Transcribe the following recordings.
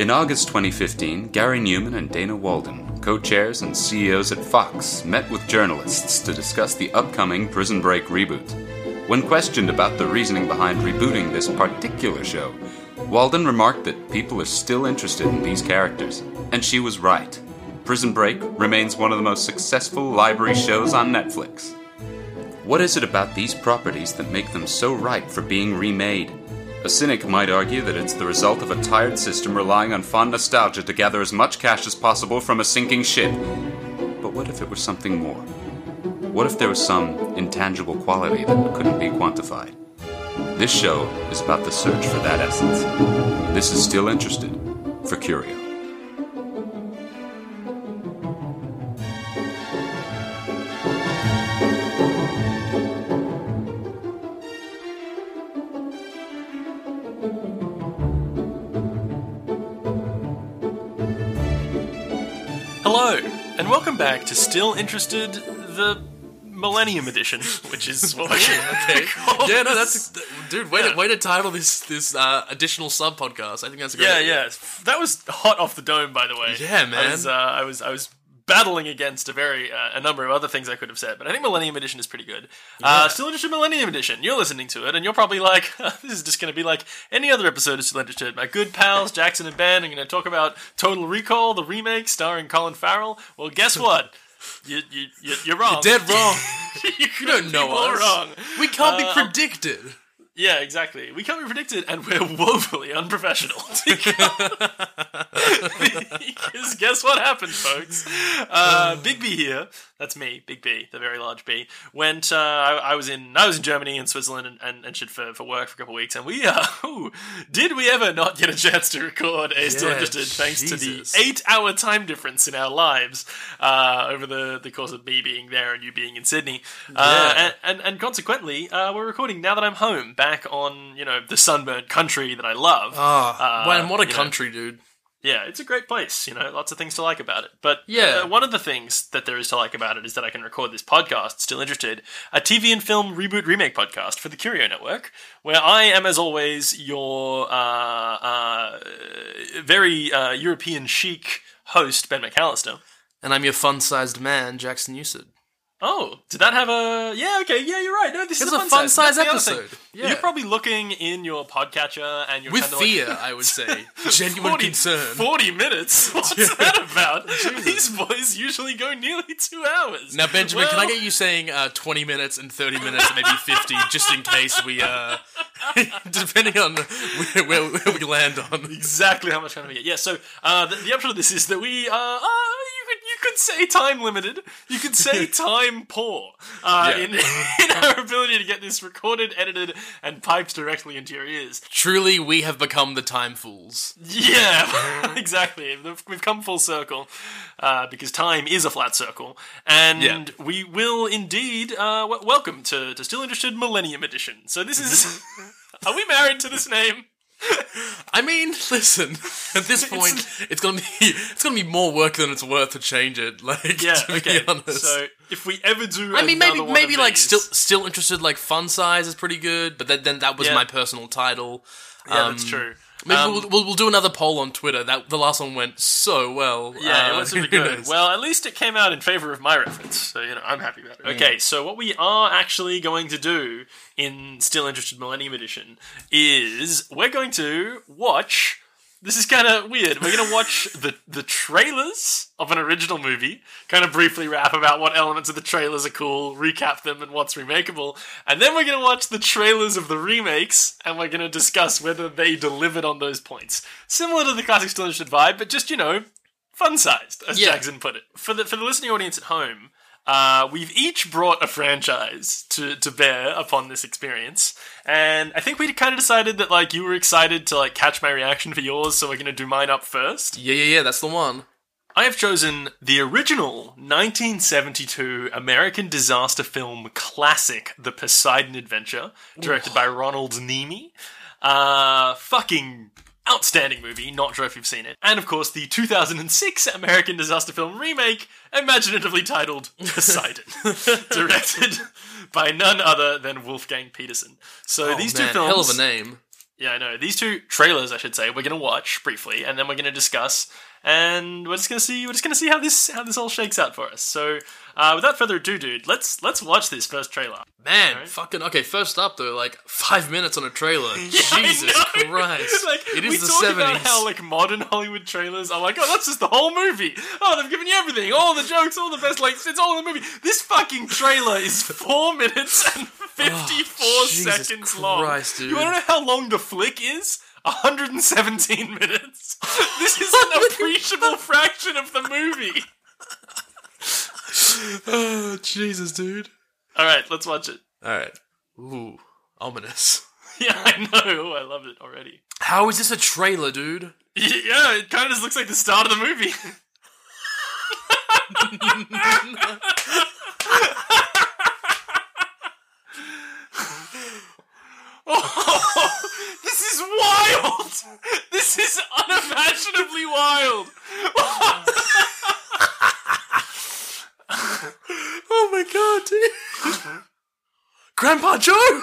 In August 2015, Gary Newman and Dana Walden, co chairs and CEOs at Fox, met with journalists to discuss the upcoming Prison Break reboot. When questioned about the reasoning behind rebooting this particular show, Walden remarked that people are still interested in these characters, and she was right. Prison Break remains one of the most successful library shows on Netflix. What is it about these properties that make them so ripe for being remade? A cynic might argue that it's the result of a tired system relying on fond nostalgia to gather as much cash as possible from a sinking ship. But what if it were something more? What if there was some intangible quality that couldn't be quantified? This show is about the search for that essence. This is Still Interested for Curio. And welcome back to Still Interested, the Millennium Edition, which is what Okay. Yeah, no, that's dude. Way Yeah. to way to title this this uh, additional sub podcast. I think that's a great. yeah, idea. yeah. That was hot off the dome, by the way. Yeah, I man. was, uh, I was, I was battling against a very uh, a number of other things I could have said, but I think Millennium Edition is pretty good. Uh, Still Interested Millennium Edition. You're listening to it, and you're probably like, this is just going to be like any other episode of Still Interested. My good pals Jackson and Ben are going to talk about Total Recall, the remake starring Colin Farrell. Well, guess what? You, you, you, you're wrong. Dead wrong. you, You don't know us. wrong. We can't Uh, be predicted. Yeah, exactly. We can't be predicted, and we're woefully unprofessional. Because guess what happened, folks? Uh, Big B here. That's me, Big B, the very large B. Went. Uh, I, I was in. I was in Germany and Switzerland and, and, and shit for, for work for a couple of weeks, and we. Uh, ooh, did we ever not get a chance to record a still Yeah, interested thanks to the eight-hour time difference in our lives uh, over the the course of me being there and you being in Sydney, uh, Yeah. and, and and consequently, uh, we're recording now that I'm home, back on you know the sunburnt country that I love. Ah, Uh, man, what a you know. country, dude. Yeah, it's a great place. You know, lots of things to like about it. But Yeah. uh, one of the things that there is to like about it is that I can record this podcast. Still interested, a TV and film reboot remake podcast for the Curio Network, where I am, as always, your uh, uh, very uh, European chic host, Ben McAllister. And I'm your fun-sized man, Jackson Newsted. Oh, did that have a? Yeah, okay, yeah, you're right. No, this is a fun, size size That's the other episode. Yeah. You're probably looking in your podcatcher and you're With kinda fear, like, I would say. Genuine 40, concern. 40 minutes? What's that about? These boys usually go nearly two hours. Now, Benjamin, can I get you saying uh, 20 minutes and 30 minutes and maybe 50, just in case we, uh, depending on where, where, where we land on. Exactly how much time we get. Yeah, so uh, the, the upshot of this is that we are. uh, could you could say time limited. You could say time poor uh, Yeah. in in our ability to get this recorded, edited, and piped directly into your ears. Truly, we have become the time fools. Yeah, exactly. We've come full circle uh, because time is a flat circle, and Yeah. we will indeed uh, w- welcome to, to Still Interested Millennium Edition. So this is. are we married to this name? I mean, listen. At this point, it's gonna be it's gonna be more work than it's worth to change it. Like, Yeah. to okay. be honest. So if we ever do, I mean, maybe maybe like these- still still interested. Like, fun size is pretty good, but then, then that was Yeah. my personal title. Yeah, Um, that's true. Maybe Um, we'll, we'll we'll do another poll on Twitter. That the last one went so well. Yeah, Uh, it was super who good. Well, at least it came out in favor of my reference, so you know I'm happy about it. Okay, so what we are actually going to do in Still Interested Millennium Edition is we're going to watch. This is kind of weird. We're going to watch the the trailers of an original movie, kind of briefly rap about what elements of the trailers are cool, recap them and what's remakeable, and then we're going to watch the trailers of the remakes, and we're going to discuss whether they delivered on those points. Similar to the classic Still Interested vibe, but just you know fun sized, as Yeah. Jackson put it. For the for the listening audience at home, uh, we've each brought a franchise to to bear upon this experience, and I think we kind of decided that like you were excited to like catch my reaction for yours, so we're gonna do mine up first. yeah, yeah, yeah. That's the one. I have chosen the original 1972 American disaster film classic, The Poseidon Adventure, directed by Ronald Neame. Uh, fucking outstanding movie, not sure if you've seen it. And of course, the 2006 American disaster film remake, imaginatively titled Poseidon, directed by none other than Wolfgang Petersen. So Oh, these man, two films hell of a name. Yeah, I know. These two trailers, I should say, we're going to watch briefly, and then we're going to discuss, and we're just to see. We're just to see how this how this all shakes out for us. So, uh, without further ado, dude, let's let's watch this first trailer. Man, Alright. fucking okay. First up though, like five minutes on a trailer. I Jesus. Christ! Like, it we is the about seventies. how like modern Hollywood trailers are like, oh, that's just the whole movie. Oh, they've given you everything, all the jokes, all the best. Like, it's all in the movie. This fucking trailer is four minutes and fifty-four Oh, seconds long. Christ, dude. You want to know how long the flick is? 117 minutes. This is an appreciable fraction of the movie. oh Jesus, dude. All right, let's watch it. All right. Ooh, ominous. Yeah, I know. I love it already. How is this a trailer, dude? Yeah, it kind of just looks like the start of the movie. this is wild! This is unimaginably wild! Oh my god, dude. Grandpa Joe.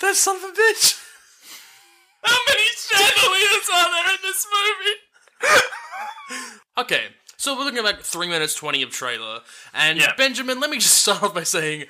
that son of a bitch. How many chandeliers are there in this movie? Okay, so we're looking at like three minutes twenty of trailer, and Yeah. Benjamin, let me just start off by saying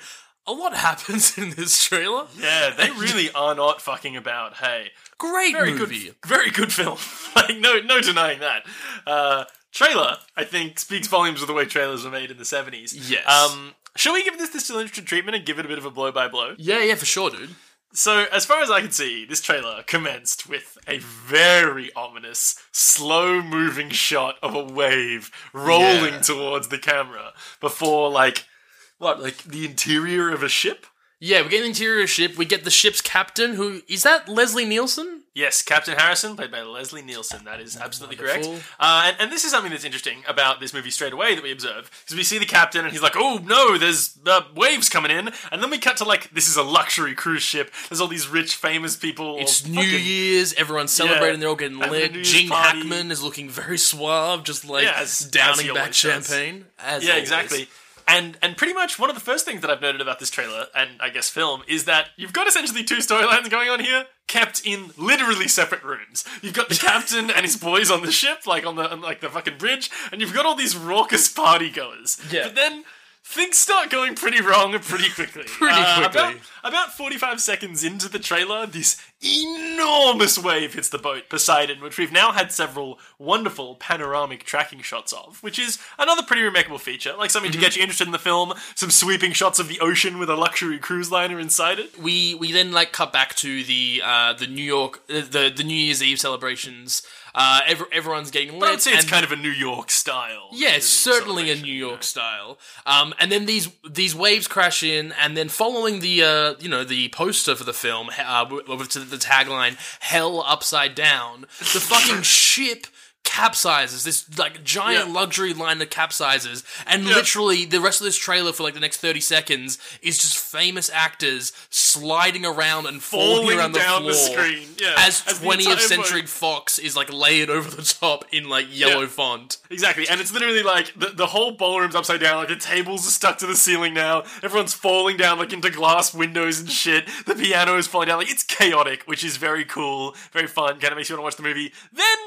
a lot happens in this trailer. Yeah, they really are not fucking about. Hey, Great very movie. good, very good film. like no, no denying that. Uh, trailer, I think, speaks volumes of the way trailers were made in the seventies. Yes. Um, shall we give this the still interested treatment and give it a bit of a blow by blow? Yeah, yeah, for sure, dude. So, as far as I can see, this trailer commenced with a very ominous, slow moving shot of a wave rolling Yeah. towards the camera before, like, what, like the interior of a ship? Yeah, we get the interior ship. We get the ship's captain, who is that Leslie Nielsen? Yes, Captain Harrison, played by Leslie Nielsen. That is absolutely correct. Uh, and, and this is something that's interesting about this movie straight away that we observe. Because we see the captain and he's like, oh no, there's uh, waves coming in. And then we cut to like, this is a luxury cruise ship. There's all these rich, famous people. It's all New Year's. Everyone's celebrating. They're all getting lit. Gene party. Hackman is looking very suave, just like Yeah, as- downing back does. champagne. As Yeah, always. exactly. And and pretty much one of the first things that I've noted about this trailer and I guess film is that you've got essentially two storylines going on here, kept in literally separate rooms. You've got the captain and his boys on the ship, like on the on, like the fucking bridge, and you've got all these raucous party goers. Yeah. But then things start going pretty wrong pretty quickly. Pretty Uh, quickly. About, about 45 seconds into the trailer, this enormous wave hits the boat, Poseidon, which we've now had several wonderful panoramic tracking shots of, which is another pretty remarkable feature. Like something to get you interested in the film, some sweeping shots of the ocean with a luxury cruise liner inside it. we we then like cut back to the uh, the New York uh, the the New Year's Eve celebrations. Uh, every, everyone's getting lit. I would say it's kind of a New York style. Yeah, it's certainly a New York know. style. Um, and then these these waves crash in, and then following the uh, you know the poster for the film, uh, with the tagline "Hell Upside Down," the fucking ship capsizes. This like giant Yeah. luxury liner capsizes, and Yeah. literally the rest of this trailer for like the next thirty seconds is just famous actors sliding around and falling, Falling around the down floor the screen, yeah, as 20th century boat- Fox is like layered over the top in like yellow Yeah. font. Exactly, and it's literally like the, the whole ballroom's upside down. Like the tables are stuck to the ceiling now. Everyone's falling down like into glass windows and shit. The piano is falling down. Like it's chaotic, which is very cool, very fun. Kind of makes you want to watch the movie. Then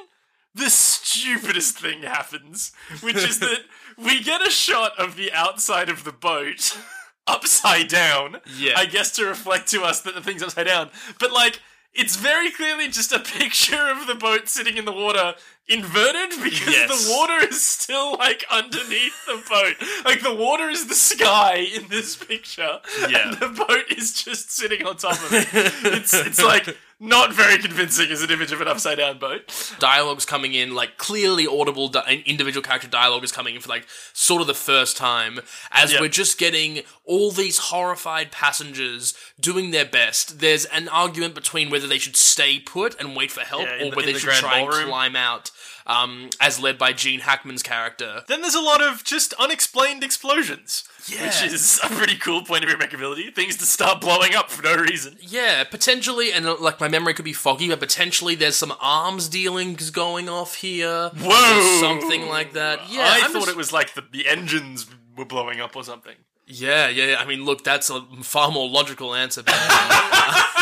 the stupidest thing happens, which is that we get a shot of the outside of the boat upside down. Yeah. I guess to reflect to us that the thing's upside down. But like, it's very clearly just a picture of the boat sitting in the water inverted because Yes. the water is still like underneath the boat. Like the water is the sky in this picture. Yeah. The boat is just sitting on top of it. It's it's like not very convincing as an image of an upside down boat. dialogue's coming in, like clearly audible di- individual character dialogue is coming in for like sort of the first time, as Yeah. we're just getting all these horrified passengers doing their best. There's an argument between whether they should stay put and wait for help, Yeah, or the- whether they the should try and climb out, um, as led by Gene Hackman's character. Then there's a lot of just unexplained explosions. Yeah. Which is a pretty cool point of rememberability. Things to start blowing up for no reason. Yeah, potentially, and uh, like my memory could be foggy, but potentially there's some arms dealings going off here. Whoa! Something like that. Yeah, I I'm thought just- it was like the, the engines were blowing up or something. Yeah, yeah. yeah. I mean, look, that's a far more logical answer. But no,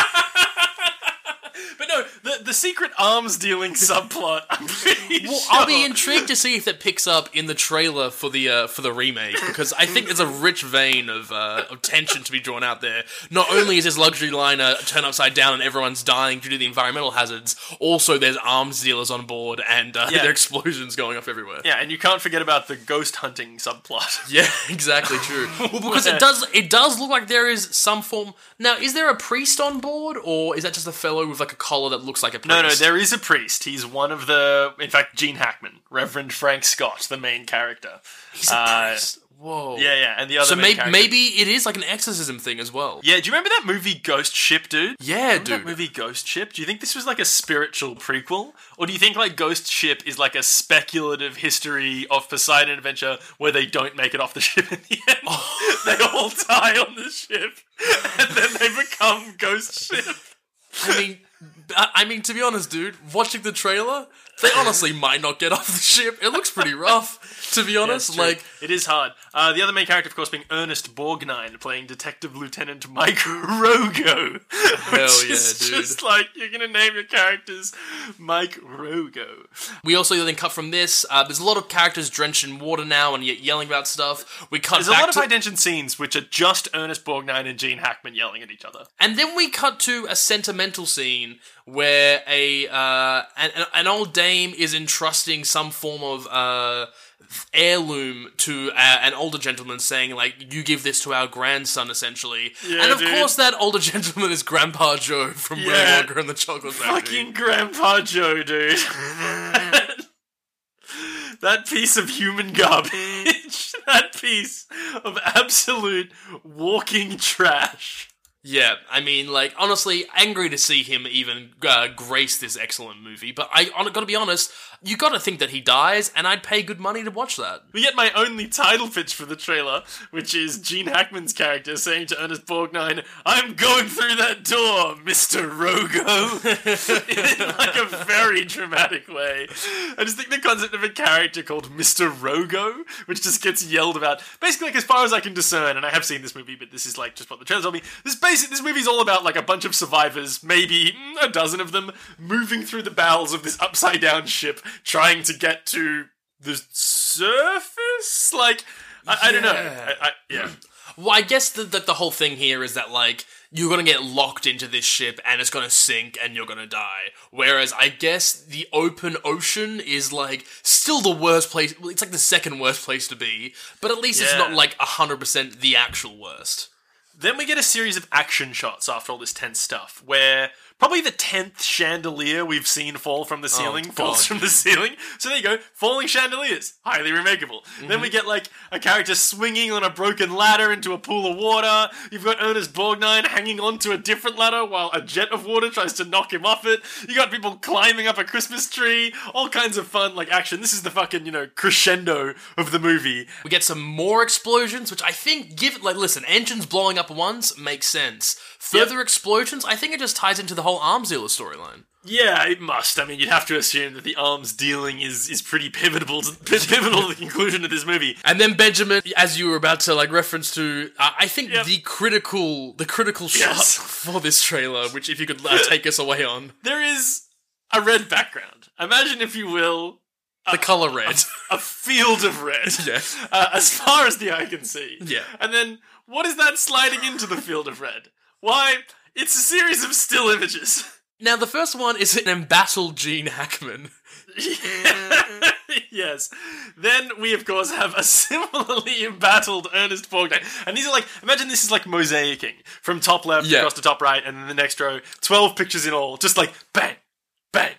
the secret arms dealing subplot. I'm pretty well, sure. I'll be intrigued to see if that picks up in the trailer for the uh, for the remake because I think there's a rich vein of uh, of tension to be drawn out there. Not only is this luxury liner turned upside down and everyone's dying due to the environmental hazards, also there's arms dealers on board and uh, Yeah. there are explosions going off everywhere. Yeah, and you can't forget about the ghost hunting subplot. Yeah, exactly true. Well, because it does it does look like there is some form. Now, is there a priest on board, or is that just a fellow with like a collar that looks like a priest? No, no, there is a priest. He's one of the, in fact, Gene Hackman, Reverend Frank Scott, the main character. He's a Uh, priest. Whoa. Yeah, yeah, and the other So maybe character- maybe it is like an exorcism thing as well. Yeah, do you remember that movie Ghost Ship, dude? Yeah, Remember dude. That movie Ghost Ship. Do you think this was like a spiritual prequel, or do you think like Ghost Ship is like a speculative history of Poseidon Adventure where they don't make it off the ship in the end? they all die on the ship, and then they become Ghost Ship. I mean, I mean, to be honest, dude, watching the trailer, they honestly might not get off the ship. It looks pretty rough, to be honest. True. like, it is hard. Uh, the other main character, of course, being Ernest Borgnine, playing Detective Lieutenant Mike Rogo. Hell which yeah, is dude. Just like you're gonna name your characters Mike Rogo. we also then cut from this. Uh, there's a lot of characters drenched in water now and yet yelling about stuff. We cut to- There's a lot of to, high tension scenes which are just Ernest Borgnine and Gene Hackman yelling at each other. and then we cut to a sentimental scene where a uh, an, an old dame is entrusting some form of uh, heirloom to uh, an older gentleman, saying like, "You give this to our grandson," essentially. Yeah, and of dude. course, that older gentleman is Grandpa Joe from Yeah. Willy Wonka and the Chocolate Factory. Fucking Grandpa Joe, dude. that piece of human garbage. that piece of absolute walking trash. Yeah, I mean, like honestly, angry to see him even uh, grace this excellent movie. But I, gotta be honest, you gotta think that he dies, and I'd pay good money to watch that. We get my only title pitch for the trailer, which is Gene Hackman's character saying to Ernest Borgnine, I'm going through that door, Mr. Rogo. in like a very dramatic way. I just think the concept of a character called Mr. Rogo, which just gets yelled about, basically, like, as far as I can discern, and I have seen this movie, but this is like just what the trailer told me. This basic, this movie's all about like a bunch of survivors, maybe a dozen of them, moving through the bowels of this upside down ship, trying to get to the surface. Like, I, I don't know. Yeah. I, I, yeah. Well, I guess the, the the whole thing here is that like you're gonna get locked into this ship, and it's gonna sink, and you're gonna die. Whereas I guess the open ocean is like still the worst place. It's like the second worst place to be, but at least it's not like hundred percent the actual worst. Then we get a series of action shots after all this tense stuff, where probably the tenth chandelier we've seen fall from the oh, ceiling falls God, from the ceiling. So there you go, falling chandeliers, highly remakeable. Then mm-hmm. we get like a character swinging on a broken ladder into a pool of water. You've got Ernest Borgnine hanging onto a different ladder while a jet of water tries to knock him off it. You got people climbing up a Christmas tree, all kinds of fun like action. This is the fucking you know crescendo of the movie. We get some more explosions, which I think give like listen, engines blowing up once makes sense. Further explosions, I think it just ties into the whole arms dealer storyline. Yeah, it must. I mean, you'd have to assume that the arms dealing is is pretty pivotal to, pivotal to the conclusion of this movie. And then Benjamin, as you were about to like reference to, uh, I think Yep. the critical, the critical Yes. shot for this trailer, which if you could uh, take us away on, There is a red background. Imagine, if you will, the color red. a field of red. Yeah. Uh, as far as the eye can see. Yeah. And then, what is that sliding into the field of red? Why, it's a series of still images. now the first one is an embattled Gene Hackman. yes. Then we, of course, have a similarly embattled Ernest Borgnine. And these are like, imagine this is like mosaicing from top left Yeah. across to top right, and then the next row, 12 pictures in all. Just like bang, bang,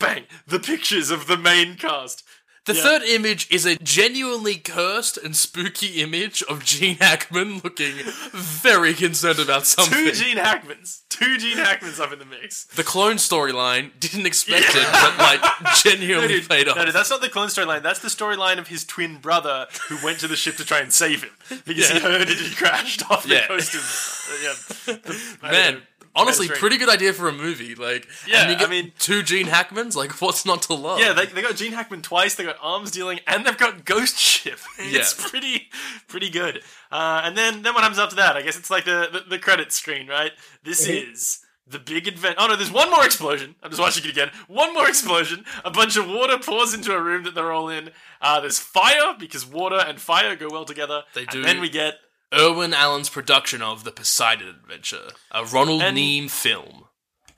bang. The pictures of the main cast. The Yeah. third image is a genuinely cursed and spooky image of Gene Hackman looking very concerned about something. Two Gene Hackmans. Two Gene Hackmans up in the mix. the clone storyline didn't expect it, but like genuinely No, dude, paid off. no, dude, that's not the clone storyline. That's the storyline of his twin brother who went to the ship to try and save him because he heard it had crashed off the coast of. Uh, yeah, don't Man, Honestly, Greatest pretty good idea for a movie. Like, Yeah, and you get I mean- two Gene Hackmans. Like, what's not to love? Yeah, they, they got Gene Hackman twice. They got arms dealing, and they've got Ghost Ship. it's Yeah. pretty pretty good. Uh, and then then what happens after that? I guess it's like the the, the credits screen, right? This is the big event. Oh no, there's one more explosion. I'm just watching it again. One more explosion. A bunch of water pours into a room that they're all in. Uh, there's fire because water and fire go well together. They And do. then we get Irwin Allen's production of The Poseidon Adventure, a Ronald And- Neame film.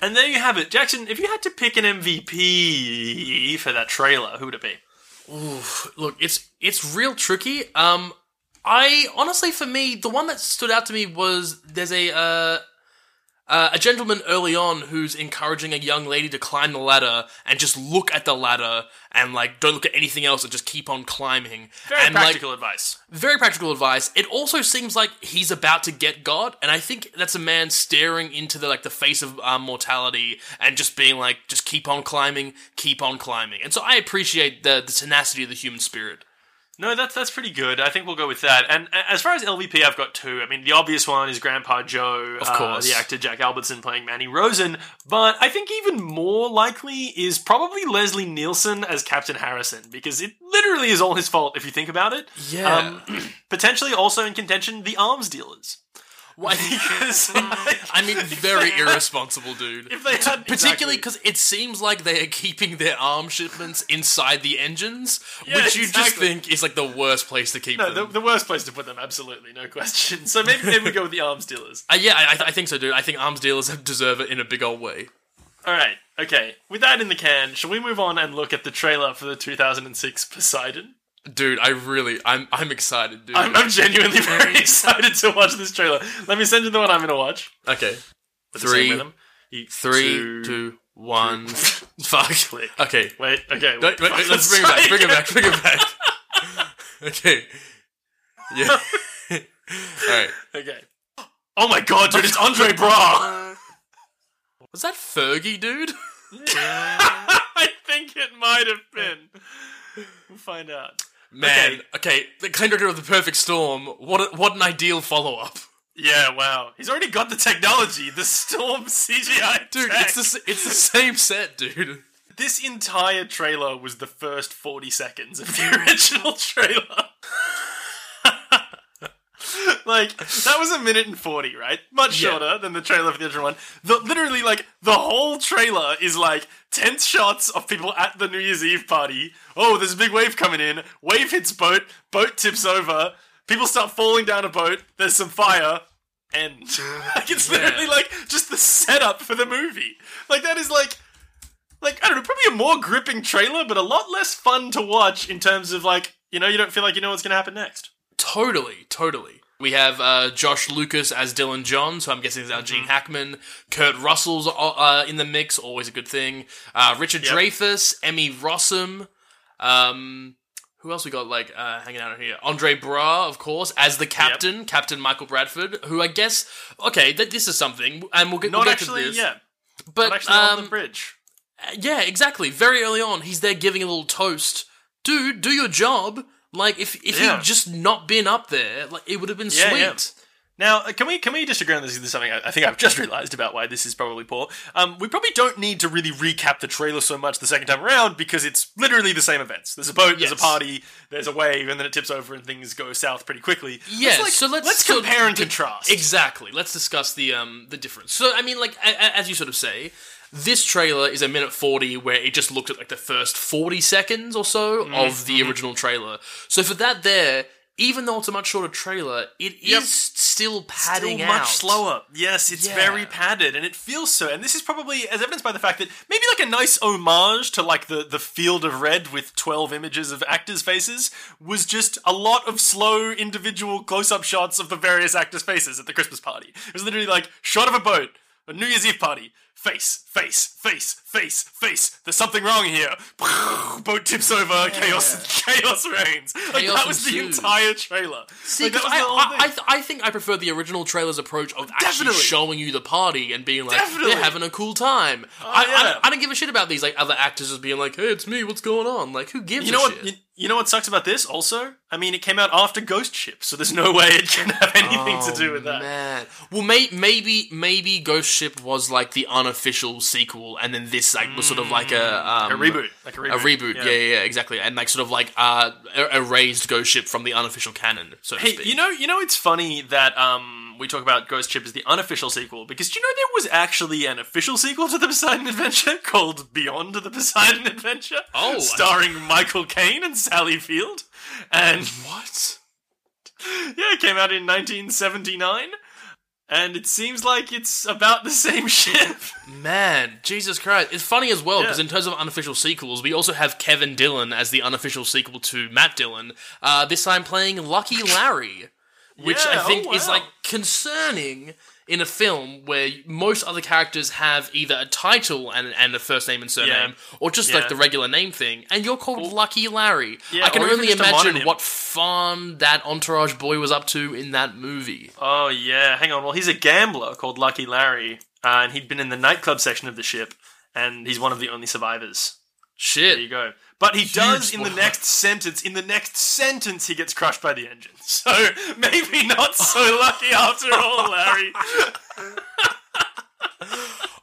and there you have it, Jackson. If you had to pick an MVP for that trailer, who would it be? Look, it's it's real tricky. Um, I honestly, for me, the one that stood out to me was there's a uh, uh, a gentleman early on who's encouraging a young lady to climb the ladder and just look at the ladder and like don't look at anything else and just keep on climbing. Very and, like, practical advice. very practical advice. It also seems like he's about to get God, and I think that's a man staring into the like the face of um, mortality and just being like, just keep on climbing, keep on climbing. And so I appreciate the the tenacity of the human spirit. No, that's that's pretty good. I think we'll go with that. And as far as LVP, I've got two. I mean, the obvious one is Grandpa Joe, of course. the actor Jack Albertson playing Manny Rosen. But I think even more likely is probably Leslie Nielsen as Captain Harrison because it literally is all his fault if you think about it. Yeah. Um, potentially also in contention, the arms dealers. Why? Because like, I mean, very irresponsible, dude. if they had Particularly exactly. because it seems like they are keeping their arm shipments inside the engines, Yeah, which you just think is like the worst place to keep No, the, them. the worst place to put them, absolutely, no question. So maybe, maybe we go with the arms dealers. Uh, yeah, I, I think so, dude. I think arms dealers deserve it in a big old way. All right, okay. With that in the can, shall we move on and look at the trailer for the 2006 Poseidon? Dude, I really, I'm, I'm excited, dude. I'm, I'm genuinely very excited to watch this trailer. Let me send you the one I'm to watch. okay, With the Three, rhythm. You- three, two- one. Fuck. Click. Okay, Wait, okay. wait, wait, wait, let's bring it back. Bring it back. Bring it back. okay. Yeah. All right. Okay. Oh my god, dude, it's Andre Braugher! Was that Fergie, dude? I think it might have been. We'll find out. Man, okay, the kind of of the perfect storm. What a, what an ideal follow up, Yeah, wow. He's already got the technology, the Storm CGI. dude. tech. It's the it's the same set, dude. This entire trailer was the first 40 seconds of the original trailer. like, that was a minute and 40, right? Much Yeah. shorter than the trailer for the original one. The, literally, like, the whole trailer is like tense shots of people at the New Year's Eve party. Oh, there's a big wave coming in. Wave hits boat. Boat tips over. People start falling down a boat. There's some fire. End. like, it's literally like just the setup for the movie. Like, that is like like I don't know, probably a more gripping trailer, but a lot less fun to watch in terms of like you know you don't feel like you know what's going to happen next. Totally, totally. We have uh, Josh Lucas as Dylan John, so I'm guessing it's our Gene Mm-hmm. Hackman. Kurt Russell's uh, in the mix, always a good thing. Uh, Richard Yep. Dreyfuss, Emmy Rossum. Um, who else we got like uh, hanging out here? Andre Braugher, of course, as the captain, Captain Michael Bradford. Who I guess, okay, th- this is something, and we'll get, Not we'll get actually, to this. yeah, but not actually on um, the bridge. yeah, exactly. Very early on, he's there giving a little toast. Dude, do your job. Like if if Yeah. you'd just not been up there, like it would have been Yeah, sweet. yeah. Now, uh, can we can we disagree on this? This is something I, I think I've just realised about why this is probably poor. Um, we probably don't need to really recap the trailer so much the second time around because it's literally the same events. There's a boat, there's a party, there's a wave, and then it tips over and things go south pretty quickly. Let's, like, so let's let's so compare and contrast. Exactly. Let's discuss the um the difference. So I mean, like a, a- as you sort of say, this trailer is a minute forty where it just looked at like the first forty seconds or so Mm-hmm, of the original trailer. So for that there. Even though it's a much shorter trailer, it is Yep. still padding Still out. much slower. Yes, it's Yeah. very padded, and it feels so. And this is probably as evidenced by the fact that maybe like a nice homage to like the the Field of Red with twelve images of actors' faces was just a lot of slow individual close up shots of the various actors' faces at the Christmas party. It was literally like shot of a boat, a New Year's Eve party, face, face, face, face, face. There's something wrong here. Boat tips over. Chaos, chaos reigns. Like Chaos that was the entire trailer. See, like, that 'cause was I, I. I, th- I think I prefer the original trailer's approach of actually showing you the party and being like, Definitely. Oh, they're having a cool time. Oh, I, yeah. I, don't, I don't give a shit about these like other actors just being like, hey, it's me, what's going on? Like, who gives You know a what? shit? You, you know what sucks about this? Also, I mean, it came out after Ghost Ship, so there's no way it can have anything to do oh, with that. Oh, Man, well, may- maybe maybe Ghost Ship was like the unofficial sequel, and then this like was sort of like a um, A reboot, like a reboot. A reboot, yeah. yeah, yeah, exactly, and like sort of like uh, er- erased Ghost Ship from the unofficial canon, so to Hey, speak. you know, you know, it's funny that um we talk about Ghost Ship as the unofficial sequel because do you know there was actually an official sequel to the Poseidon Adventure called Beyond the Poseidon Adventure. Oh. starring Michael Caine and Sally Field, and what? yeah, it came out in 1979, and it seems like it's about the same ship. Man, Jesus Christ! It's funny as well because Yeah. in terms of unofficial sequels, we also have Kevin Dillon as the unofficial sequel to Matt Dillon. Uh, this time playing Lucky Larry, which Yeah, I think oh, is like concerning in a film where most other characters have either a title and and a first name and surname, or just like the regular name thing, and you're called Lucky Larry. Yeah, I can only imagine what fun that entourage boy was up to in that movie. Oh yeah, hang on. Well, he's a gambler called Lucky Larry, uh, and he'd been in the nightclub section of the ship, and he's one of the only survivors. Shit. There you go. But he does in the next sentence. In the next sentence, he gets crushed by the engine. So maybe not so lucky after all, Larry.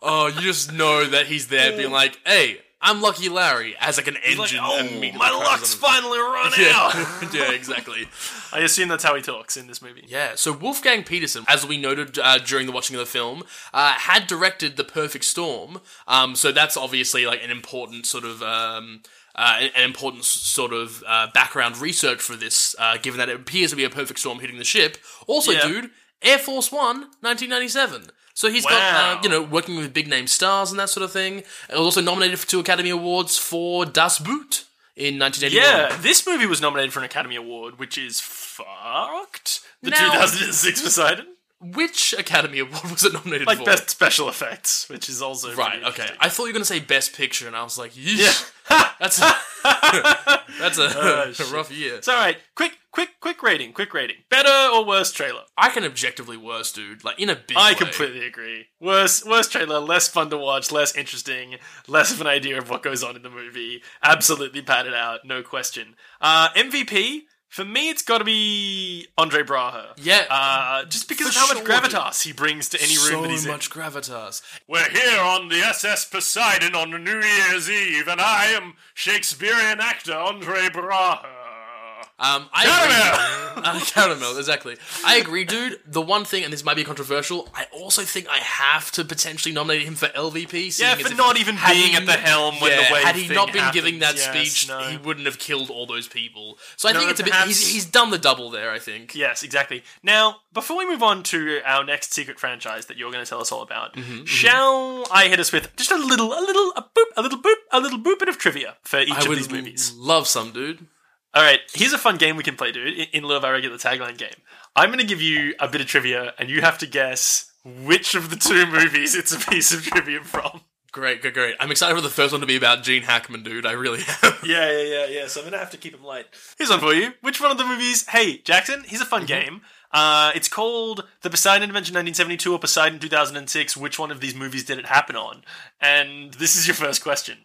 Oh, you just know that he's there being like, hey, I'm Lucky Larry, as like an engine. Like, oh, my luck's finally run him. out. Yeah. yeah, exactly. I assume that's how he talks in this movie. Yeah, so Wolfgang Petersen, as we noted uh, during the watching of the film, uh, had directed The Perfect Storm. Um, so that's obviously like an important sort of. Um, uh, an- an important sort of uh, background research for this, uh, given that it appears to be a perfect storm hitting the ship. Also, Yeah. dude, Air Force One, 1997. So he's got, uh, you know, working with big name stars and that sort of thing. It was also nominated for two Academy Awards for Das Boot in 1981. Yeah, this movie was nominated for an Academy Award, which is fucked. The Now- 2006 Poseidon, Which Academy Award was it nominated like for? best special effects, which is also Right. Okay. I thought you were gonna say Best Picture, and I was like, Yeesh. Yeah. that's a, that's a, Oh, a rough year. It's all right. Quick, quick, quick rating. Quick rating. Better or worse trailer? I can objectively worse, dude. Like in a big. I way. completely agree. Worse, worse trailer. Less fun to watch. Less interesting. Less of an idea of what goes on in the movie. Absolutely padded out. No question. Uh, MVP for me, it's got to be Andre Braugher. Yeah. Uh, just because of how much gravitas he brings to any room so that he's in. So much gravitas. We're here on the SS Poseidon on New Year's Eve, and I am Shakespearean actor Andre Braugher. Um, I Caramel! agree. uh, caramel, exactly. I agree, dude. The one thing, and this might be controversial, I also think I have to potentially nominate him for LVP. Yeah, for not even being he- at the helm when yeah, the wave had he not been happens. giving that Yes, speech, no. he wouldn't have killed all those people. So I No, think it's a bit. He's, he's done the double there. I think. Yes, exactly. Now, before we move on to our next secret franchise that you're going to tell us all about, Mm-hmm, shall I hit us with just a little, a little, a boop, a little boop, a little boop bit of trivia for each I of these movies? love some, dude. All right, here's a fun game we can play, dude. In, lieu of our regular tagline game, I'm going to give you a bit of trivia, and you have to guess which of the two movies it's a piece of trivia from. Great, great, great. I'm excited for the first one to be about Gene Hackman, dude. I really am. Yeah, yeah, yeah, yeah. So I'm gonna have to keep him light. Here's one for you. Which one of the movies? Hey, Jackson. Here's a fun game. Uh, it's called The Poseidon Adventure 1972 or Poseidon 2006. Which one of these movies did it happen on? And this is your first question.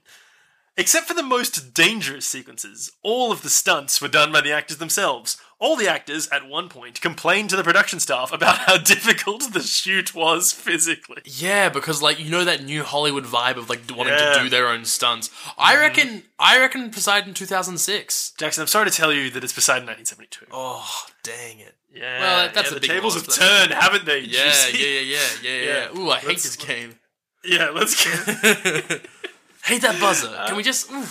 Except for the most dangerous sequences, all of the stunts were done by the actors themselves. All the actors, at one point, complained to the production staff about how difficult the shoot was physically. Yeah, because like you know that new Hollywood vibe of like wanting Yeah. to do their own stunts. I mm-hmm. reckon. I reckon Poseidon 2006. Jackson, I'm sorry to tell you that it's Poseidon 1972. Oh, dang it. Yeah, Well, that's yeah, a the big tables loss, have that's- turned, haven't they? Yeah, Juicy? yeah, yeah, yeah, yeah, yeah. Yeah. Ooh, I hate Let's- this game. Yeah, let's get. hate that buzzer. Uh, Can we just? Ooh.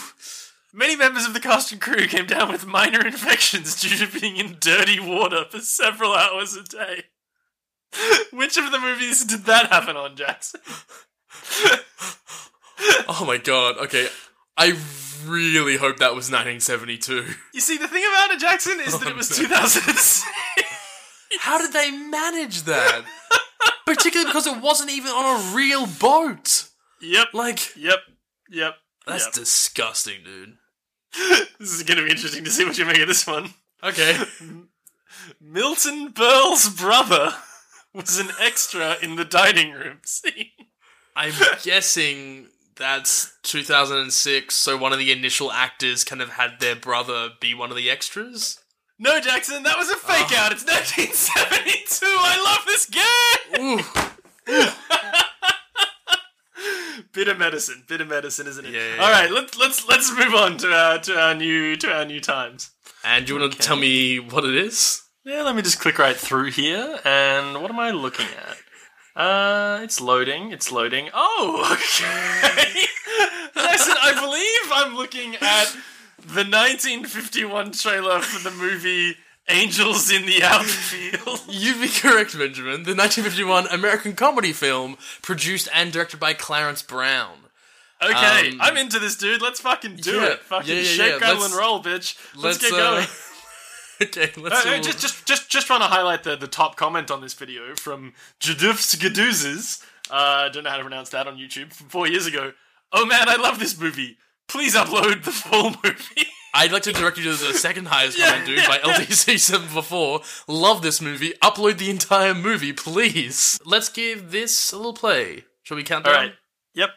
Many members of the cast and crew came down with minor infections due to being in dirty water for several hours a day. Which of the movies did that happen on, Jackson? Oh my god. Okay, I really hope that was 1972. You see, the thing about it, Jackson, is that it was oh, no. 2006. How did they manage that? Particularly because it wasn't even on a real boat. Yep. Like Yep. Yep. that's yep. disgusting, dude. This is going to be interesting to see what you make of this one. Okay. Milton Berle's brother was an extra in the dining room scene. I'm guessing that's 2006, so one of the initial actors kind of had their brother be one of the extras. No, Jackson, that was a fake Oh. out. It's 1972. I love this game. Ooh. Bit of medicine, bit of medicine, isn't it? Yeah, yeah, All yeah. right, let's let's let's move on to our to our new to our new times. And do you want to tell me what it is? Yeah, let me just click right through here. And what am I looking at? Uh, it's loading. It's loading. Oh, okay. Listen, I believe I'm looking at the 1951 trailer for the movie Angels in the Outfield. You'd be correct, Benjamin. The 1951 American comedy film produced and directed by Clarence Brown. Okay, Um, I'm into this, dude. Let's fucking do yeah, it. Fucking yeah, yeah, shake, yeah. rattle, and roll, bitch. Let's, get uh, going. okay, let's Uh, uh, do- just, just, just, just trying to highlight the, the top comment on this video from Jadufs Gaduzes. Uh, I don't know how to pronounce that on YouTube from four years ago. Oh man, I love this movie. Please upload the full movie. I'd like to direct you to the second highest comment, dude, by yeah. LTC744. Love this movie. Upload the entire movie, please. Let's give this a little play. Shall we count All down? right. Yep.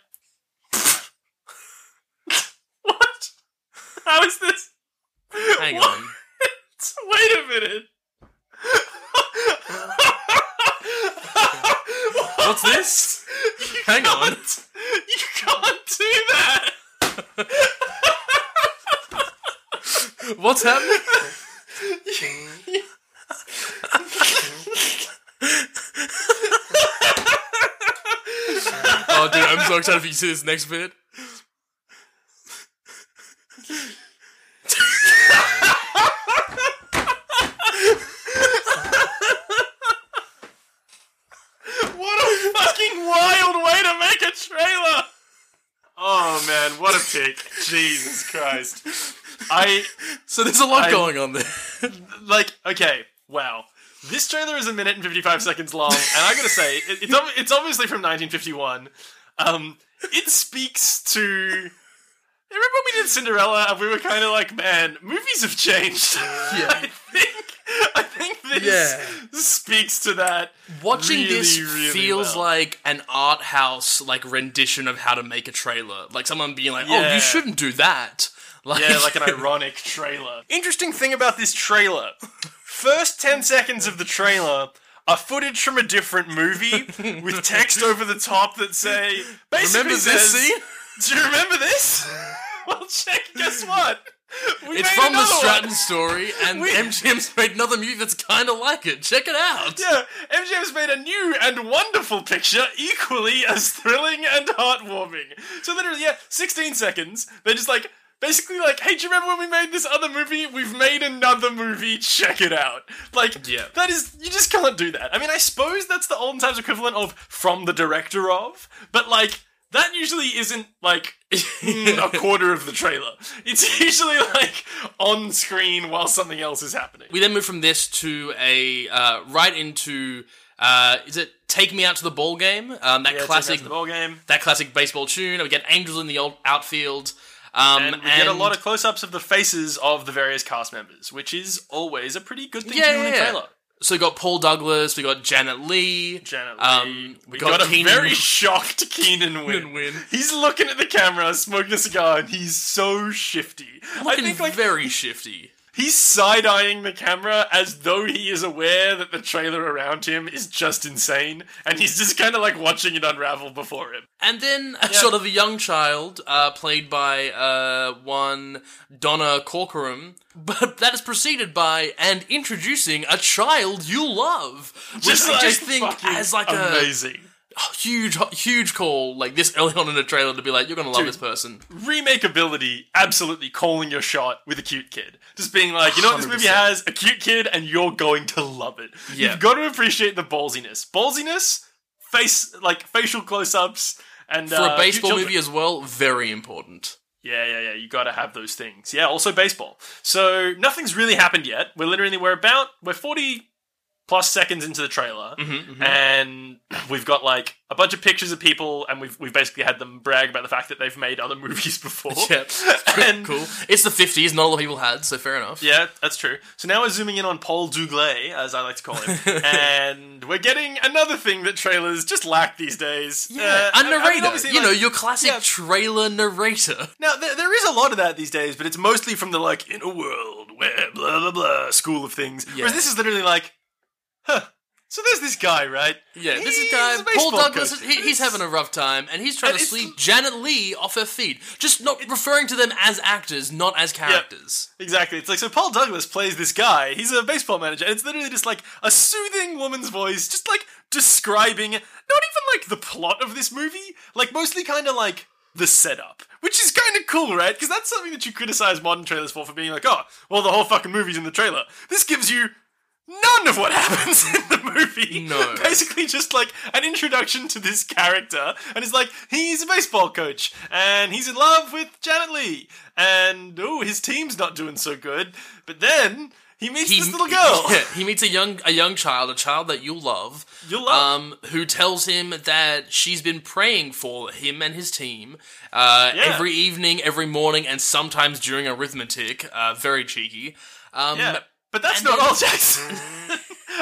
what? How is this? Hang What? on. Wait a minute. What's this? You Hang on. can't- You can't do that. What's happening? oh, dude, I'm so excited for you to see this next bit. What a fucking wild way to make a trailer! Oh man, what a pick. Jesus Christ. I So there's a lot I- going on there. like okay, wow. This trailer is a minute and 55 seconds long, and I gotta say, it, it's, it's obviously from 1951. Um, it speaks to. Remember when we did Cinderella and we were kind of like, man, movies have changed. Yeah. I think, I think this Yeah. speaks to that. Watching really, this really feels well. like an art house like rendition of how to make a trailer. Like someone being like, "Oh, you shouldn't do that." Like, Yeah, like an ironic trailer. Interesting thing about this trailer first 10 seconds of the trailer are footage from a different movie with text over the top that say, basically Remember this says, scene? Do you remember this? well, check, guess what? We It's made from the another one. Stratton story, and We- MGM's made another movie that's kind of like it. Check it out. Yeah, MGM's made a new and wonderful picture, equally as thrilling and heartwarming. So literally, yeah, 16 seconds. They're just like, basically like, hey, do you remember when we made this other movie? We've made another movie, check it out. Like, Yeah. that is, you just can't do that. I mean, I suppose that's the olden times equivalent of from the director of, but like, that usually isn't like a quarter of the trailer. It's usually like on screen while something else is happening. We then move from this to a uh, right into uh, is it "Take Me Out to the Ball Game"? Um, that Yeah, classic, the ball game. that classic baseball tune. We get Angels in the old outfield. Um, And we get a lot of close-ups of the faces of the various cast members, which is always a pretty good thing Yeah, to do in a trailer. So we got Paul Douglas, we got Janet Leigh, Janet Leigh. Um, we we got, got a very shocked Keenan Wynn. Keenan Wynn. He's looking at the camera, smoking a cigar, and he's so shifty. I think like very shifty. He's side-eyeing the camera as though he is aware that the trailer around him is just insane, and he's just kind of like watching it unravel before him. And then a shot of a young child, uh, played by uh, one Donna Corcoran, but that is preceded by and introducing a child you love, which Just I like just think as like amazing. a huge, huge call, like this early on in the trailer to be like, you're gonna love Dude. this person. remakeability absolutely calling your shot with a cute kid. Just being like, you know what this movie has? A cute kid, and you're going to love it. Yeah. You've got to appreciate the ballsiness. Ballsiness, face like facial close-ups, and For uh, a baseball movie as well, very important. Yeah, yeah, yeah. You got to have those things. Yeah. Also baseball. So nothing's really happened yet. We're literally we're about we're forty plus seconds into the trailer, Mm-hmm, and we've got like a bunch of pictures of people, and we've we've basically had them brag about the fact that they've made other movies before. Yeah, and cool. It's the fifties. Not a lot of people had, so fair enough. Yeah, that's true. So now we're zooming in on Paul Douglé, as I like to call him, and we're getting another thing that trailers just lack these days. Yeah, Uh, a I mean, narrator. you like- know, your classic Yeah. trailer narrator. Now, there, there is a lot of that these days, but it's mostly from the, like, in a world where blah, blah, blah school of things. Yeah. Whereas this is literally like, huh, so there's this guy, right? Yeah, this is He's guy a Paul baseball Douglas. coach. He, he's having a rough time, and he's trying And to it's- sleep Janet Leigh off her feet. Just not referring to them as actors, not as characters. Exactly. It's like, so Paul Douglas plays this guy. He's a baseball manager, and it's literally just like a soothing woman's voice, just like describing not even like the plot of this movie, like mostly kind of like the setup, which is kind of cool, right? Because that's something that you criticize modern trailers for, for being like, oh, well, the whole fucking movie's in the trailer. This gives you none of what happens in the movie. No. Basically, just like an introduction to this character, and it's like he's a baseball coach, and he's in love with Janet Leigh, and oh, his team's not doing so good. But then he meets this little girl. Yeah, he meets a young a young child, a child that you'll love. You'll love. Um, who tells him that she's been praying for him and his team uh, Yeah. every evening, every morning, and sometimes during arithmetic. Uh, very cheeky. Um, Yeah, but that's and not then- all, Jackson.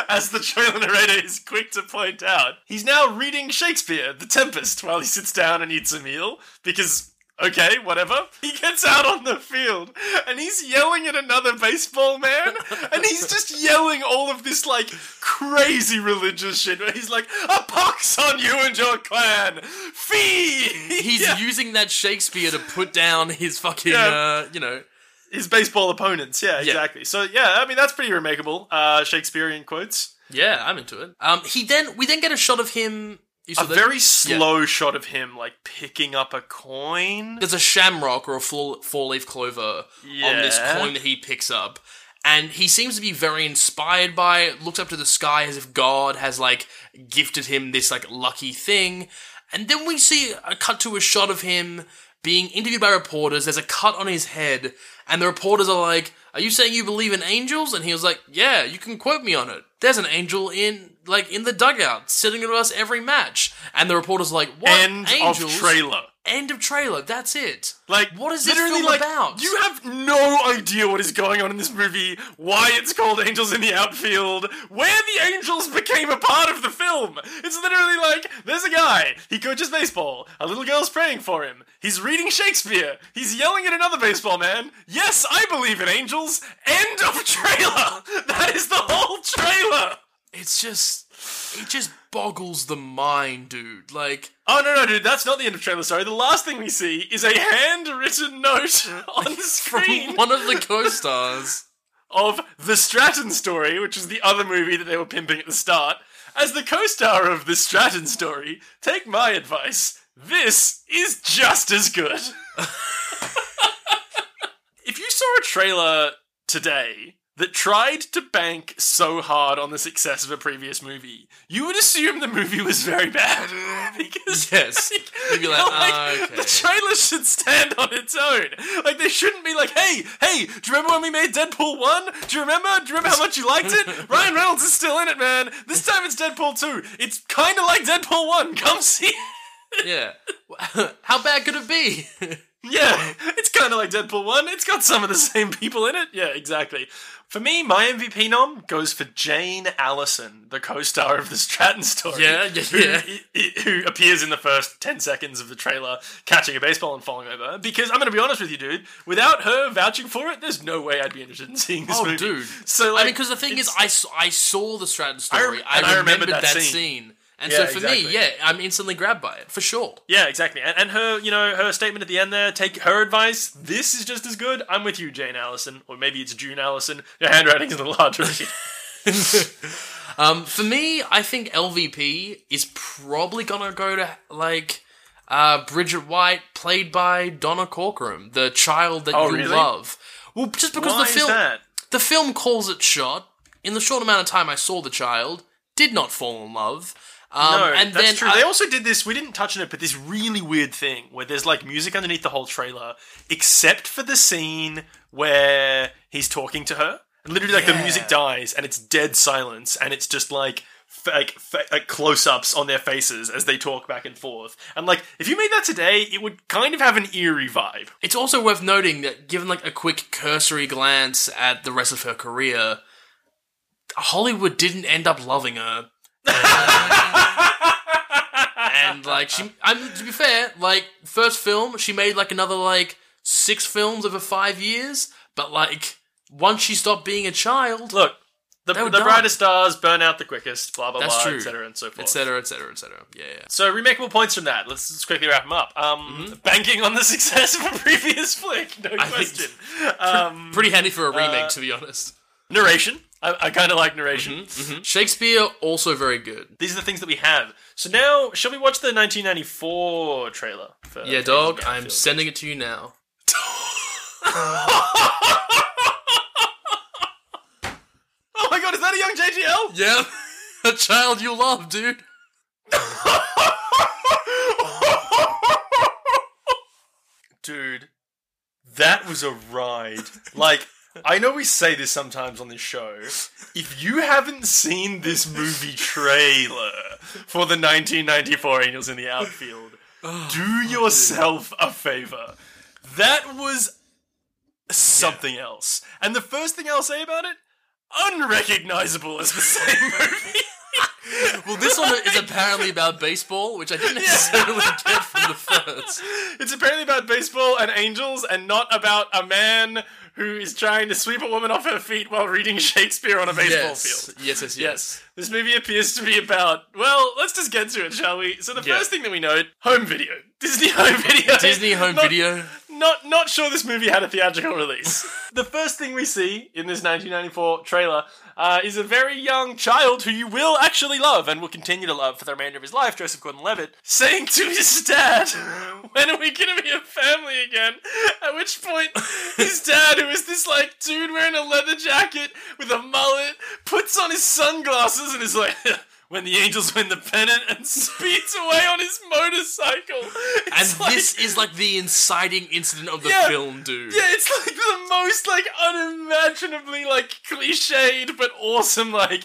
As the trailer narrator is quick to point out, he's now reading Shakespeare, The Tempest, while he sits down and eats a meal because. Okay, whatever. He gets out on the field and he's yelling at another baseball man, and he's just yelling all of this like crazy religious shit. Where he's like, "A pox on you and your clan, fee." He's Yeah. using that Shakespeare to put down his fucking, Yeah. uh, you know. His baseball opponents. Yeah, exactly. So yeah, I mean that's pretty remarkable. Uh, Shakespearean quotes. Yeah, I'm into it. Um, he then we then get a shot of him. A that? very slow shot of him like picking up a coin. There's a shamrock or a four, four leaf clover on this coin that he picks up. And he seems to be very inspired by it, looks up to the sky as if God has like gifted him this like lucky thing. And then we see a cut to a shot of him being interviewed by reporters. There's a cut on his head, and the reporters are like, Are you saying you believe in angels? And he was like, Yeah, you can quote me on it. There's an angel in like in the dugout sitting with us every match. And the reporters are like, What End angels? of trailer. End of trailer. That's it. Like what is this literally, film like, about? You have no idea what is going on in this movie, why it's called Angels in the Outfield, where the angels became a part of the film. It's literally like there's a guy, he coaches baseball, a little girl's praying for him, he's reading Shakespeare, he's yelling at another baseball man. Yes, I believe in angels. End of trailer. That is the whole trailer. It's just it just boggles the mind, dude. Like Oh no no dude, that's not the end of trailer. Sorry, the last thing we see is a handwritten note on the from screen one of the co-stars. of The Stratton Story, which is the other movie that they were pimping at the start. As the co-star of The Stratton Story, take my advice. This is just as good. if you saw a trailer today that tried to bank so hard on the success of a previous movie, you would assume the movie was very bad. because Yes. like, You'd be like, "Ah, okay." the trailer should stand on its own. Like they shouldn't be like, hey, hey, do you remember when we made Deadpool 1? Do you remember? Do you remember how much you liked it? Ryan Reynolds is still in it, man. This time it's Deadpool 2. It's kinda like Deadpool 1. Come see it. Yeah. How bad could it be? Yeah, it's kind of like Deadpool 1. It's got some of the same people in it. Yeah, exactly. For me, my MVP nom goes for Jane Allyson, the co-star of the Stratton story. Yeah, yeah, who, yeah. i- i- who appears in the first 10 seconds of the trailer catching a baseball and falling over. Because I'm going to be honest with you, dude, without her vouching for it, there's no way I'd be interested in seeing this oh, movie. dude. So, like, I mean, because the thing is, I saw, I saw the Stratton I story. rem- I, and I remembered, remembered that, that scene. scene. And Yeah, so for me, yeah, I'm instantly grabbed by it for sure. Yeah, exactly. And, and her, you know, her statement at the end there, take her advice. This is just as good. I'm with you, Jane Allyson. Or maybe it's June Allyson. Your handwriting's a little hard to read. Um, for me, I think LVP is probably gonna go to like uh, Bridget White, played by Donna Corcoran, the child that Oh, you really? love. Well, just because Why the film the film calls it shot. In the short amount of time I saw the child, did not fall in love. Um, No, and that's then true. I- they also did this. We didn't touch on it, but this really weird thing where there's like music underneath the whole trailer, except for the scene where he's talking to her, And literally, like the music dies, and it's dead silence, and it's just like. f- Like, like close-ups on their faces as they talk back and forth, and like if you made that today, it would kind of have an eerie vibe. It's also worth noting that, given like a quick cursory glance at the rest of her career, Hollywood didn't end up loving her. and like she, I mean, to be fair, like first film, she made like another like six films over five years. But like once she stopped being a child, Look, the, They were the done. brightest stars burn out the quickest. Blah blah That's blah, true. etc. and so forth. etc., etc., etc. Yeah, yeah. So remakeable points from that. Let's just quickly wrap them up. Um, banking on the success of a previous flick, no Mm-hmm. I think- question. Um, Pretty handy for a remake, Uh, to be honest. narration. I, I kind of like narration. Mm-hmm. Shakespeare also very good. These are the things that we have. So now, shall we watch the 1994 trailer? For Yeah, dog. I'm sending it to you now. Oh my god, is that a young JGL? Yeah, a child you love, dude. Dude, that was a ride. Like, I know we say this sometimes on this show. If you haven't seen this movie trailer for the 1994 Angels in the Outfield, oh, do yourself a favor. That was something else. And the first thing I'll say about it, unrecognizable as the same movie. Well, this one is apparently about baseball, which I didn't necessarily get from the first. It's apparently about baseball and angels and not about a man who is trying to sweep a woman off her feet while reading Shakespeare on a baseball Yes. field. yes, yes, yes, Yes. This movie appears to be about, well, let's just get to it, shall we? So the Yeah. first thing that we note, home video. Disney home video. Disney home Not- video. Not not sure this movie had a theatrical release. the first thing we see in this 1994 trailer uh, is a very young child who you will actually love and will continue to love for the remainder of his life, Joseph Gordon-Levitt, saying to his dad, "When are we gonna be a family again?" At which point, his dad, who is this like dude wearing a leather jacket with a mullet, puts on his sunglasses and is like. When the Angels win the pennant and speeds away on his motorcycle. And like- this is like the inciting incident of the Yeah. film, dude. yeah, it's like the most like unimaginably like cliched but awesome like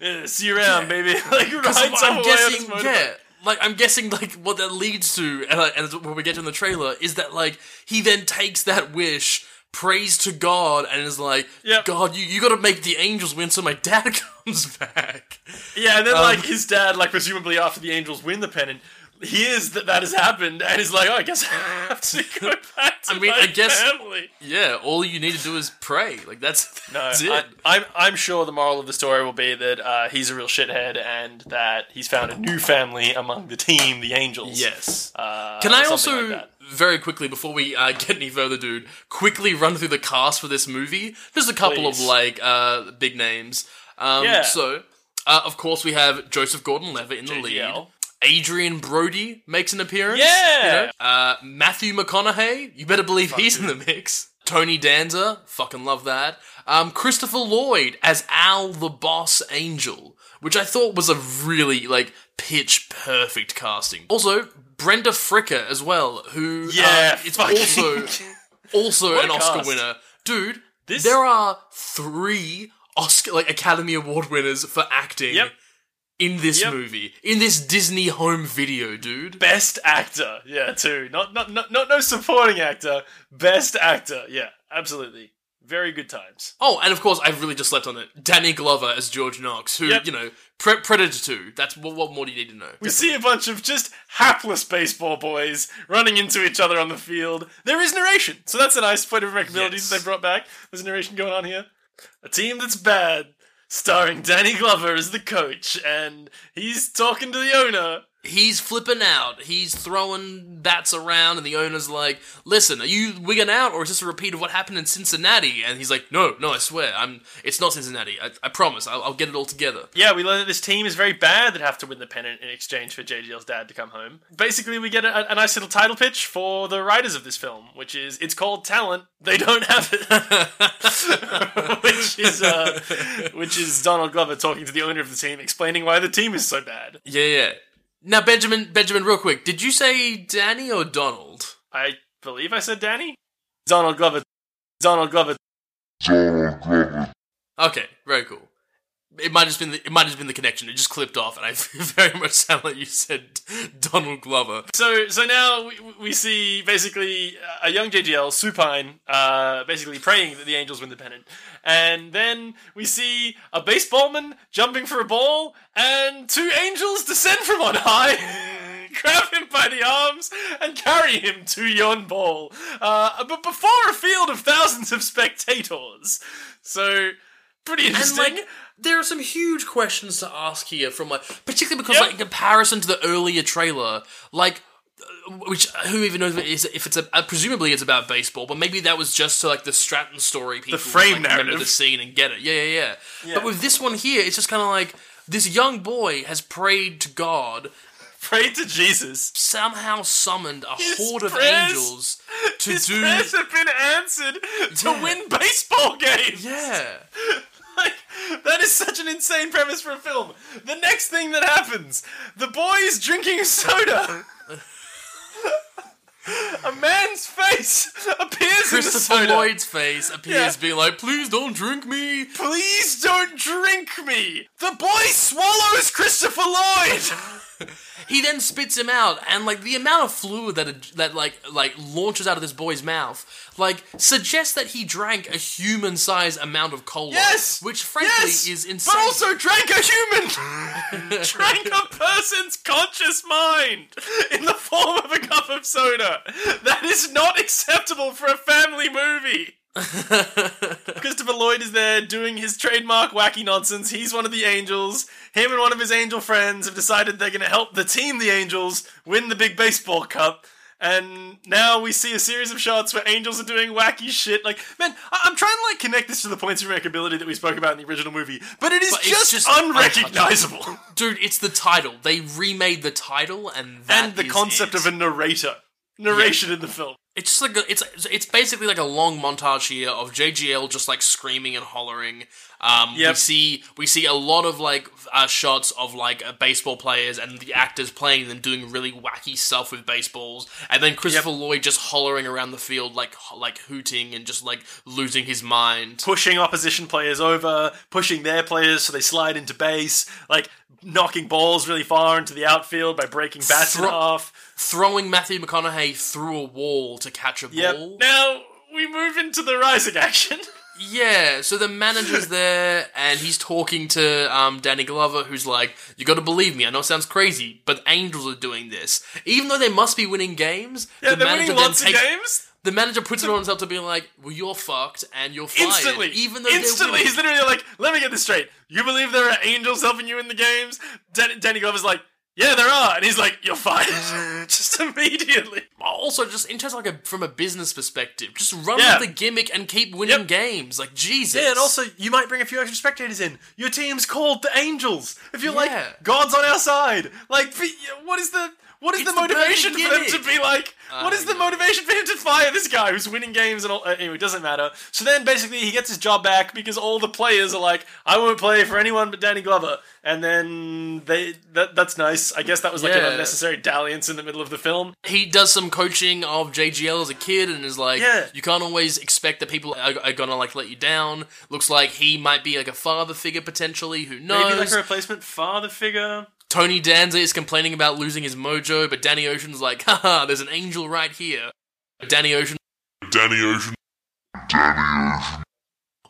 eh, see you around, baby. Like rides I'm, I'm away on his guessing, yeah. Like I'm guessing, like what that leads to, and, like, and what we get in the trailer is that like he then takes that wish, prays to God, and is like, Yep. God, you you got to make the angels win so my dad comes back. Yeah, and then Um, like his dad, like presumably after the Angels win the pennant, hears that that has happened and is like, oh, I guess I have to go back to I mean, my I guess- family. Yeah, all you need to do is pray. Like that's No, that's it. I, I'm I'm sure the moral of the story will be that uh, he's a real shithead and that he's found a new family among the team, the Angels. yes. Uh, Can I also like. Very quickly before we uh, get any further, dude, quickly run through the cast for this movie? Just a couple Please. of like uh, big names. Um, Yeah. So, uh, of course, we have Joseph Gordon-Levitt in the lead. Adrien Brody makes an appearance. Yeah! You know? Uh, Matthew McConaughey, you better believe he's in the mix. Tony Danza, fucking love that. Um, Christopher Lloyd as Al the Boss Angel, which I thought was a really like pitch perfect casting. Also, Brenda Fricker as well, who uh, Yeah, it's fucking- also also an a Oscar winner, dude. This- there are three Oscar like Academy Award winners for acting Yep. in this Yep. movie, in this Disney home video, dude. Best actor, yeah, too. Not not not not no supporting actor. Best actor, yeah, absolutely. Very good times. Oh, and of course, I've really just slept on it. Danny Glover as George Knox, who Yep. you know, Pre- Predator Two. That's what, what more do you need to know? We see a bunch of just hapless baseball boys running into each other on the field. There is narration, so that's a nice point of remarkability Yes. that they brought back. There's narration going on here. A team that's bad, starring Danny Glover as the coach, and he's talking to the owner. He's flipping out. He's throwing bats around, and the owner's like, "Listen, are you wigging out, or is this a repeat of what happened in Cincinnati?" And he's like, "No, no, I swear, I'm. It's not Cincinnati. I, I promise. I'll, I'll get it all together." Yeah, we learn that this team is very bad that have to win the pennant in exchange for JGL's dad to come home. Basically, we get a, a nice little title pitch for the writers of this film, which is it's called Talent. They don't have it, which is uh, which is Donald Glover talking to the owner of the team, explaining why the team is so bad. Yeah, yeah. Now, Benjamin, Benjamin, real quick, did you say Danny or Donald? I believe I said Danny. Donald Glover. Donald Glover. Okay, very cool. It might have just been the, it might have just been the connection. It just clipped off, and I very much sound like you said Donald Glover. So, so now we, we see basically a young JGL supine, uh, basically praying that the Angels win the pennant, and then we see a baseballman jumping for a ball, and two angels descend from on high. grab him by the arms and carry him to yon ball, uh, but before a field of thousands of spectators. So, pretty And interesting. like, there are some huge questions to ask here from like, particularly because Yep. like in comparison to the earlier trailer, like. uh, Which who even knows if it's, if it's a, uh, presumably it's about baseball, but maybe that was just so like the Stratton story people frame would, like, remember narrative. the scene and get it. Yeah, yeah, yeah. Yeah. But with this one here, it's just kind of like this young boy has prayed to God, Prayed to Jesus. somehow summoned a His horde of prayers- angels to His do. prayers have been answered to Yeah. win baseball games. Yeah, that is such an insane premise for a film. The next thing that happens, the boy is drinking soda. a man's face appears in the Christopher soda. Lloyd's face appears Yeah. being like, "Please don't drink me." Please don't drink me. The boy swallows Christopher Lloyd. He then spits him out, and like the amount of fluid that that like like launches out of this boy's mouth, like suggests that he drank a human size amount of cola. Yes, which frankly yes, is insane. But also drank a human, drank a person's conscious mind in the form of a cup of soda. That is not acceptable for a family movie. Christopher Lloyd is there doing his trademark wacky nonsense. He's one of the angels. Him and one of his angel friends have decided they're going to help the team, the Angels, win the big baseball cup. And now we see a series of shots where angels are doing wacky shit. Like, man, I- I'm trying to like connect this to the points of remarkability that we spoke about in the original movie, but it is But just, just unrecognizable. Dude, it's the title. They remade the title, and that and the concept it. of a narrator, narration in the film. It's just like a, it's it's basically like a long montage here of JGL just like screaming and hollering. Um, We see we see a lot of like uh, shots of like uh, baseball players and the actors playing them doing really wacky stuff with baseballs, and then Christopher Lloyd just hollering around the field like ho- like hooting and just like losing his mind. pushing opposition players over, pushing their players so they slide into base, like knocking balls really far into the outfield by breaking bats Thro- half. Throwing Matthew McConaughey through a wall to catch a Yep. ball. Now we move into the rising action. Yeah, so the manager's there and he's talking to um, Danny Glover, who's like, "You got to believe me. I know it sounds crazy, but Angels are doing this, even though they must be winning games." Yeah, the they're manager winning lots of games. The manager puts it on himself to be like, "Well, you're fucked and you're fired." Instantly, even though instantly, he's literally like, "Let me get this straight. You believe there are angels helping you in the games?" Dan- Danny Glover's like, "Yeah, there are," and he's like, "You're fired," just immediately. also just in terms of like a from a business perspective, just run Yeah. with the gimmick and keep winning Yep. games. Like Jesus. Yeah, and also you might bring a few extra spectators in. Your team's called the Angels. If you're Yeah. like God's on our side, like what is the what is It's the the motivation perfect for them to be like? what I is the motivation for him to fire this guy who's winning games and all? Uh, anyway, it doesn't matter. So then basically he gets his job back because all the players are like, I won't play for anyone but Danny Glover. And then they that that's nice. I guess that was like an unnecessary dalliance in the middle of the film. he does some coaching of JGL as a kid and is like, Yeah. you can't always expect that people are, are gonna like let you down. Looks like he might be like a father figure potentially. Who knows? Maybe like a replacement father figure. Tony Danza is complaining about losing his mojo, but Danny Ocean's like, haha, there's an angel right here. Danny Ocean. Danny Ocean. Danny Ocean.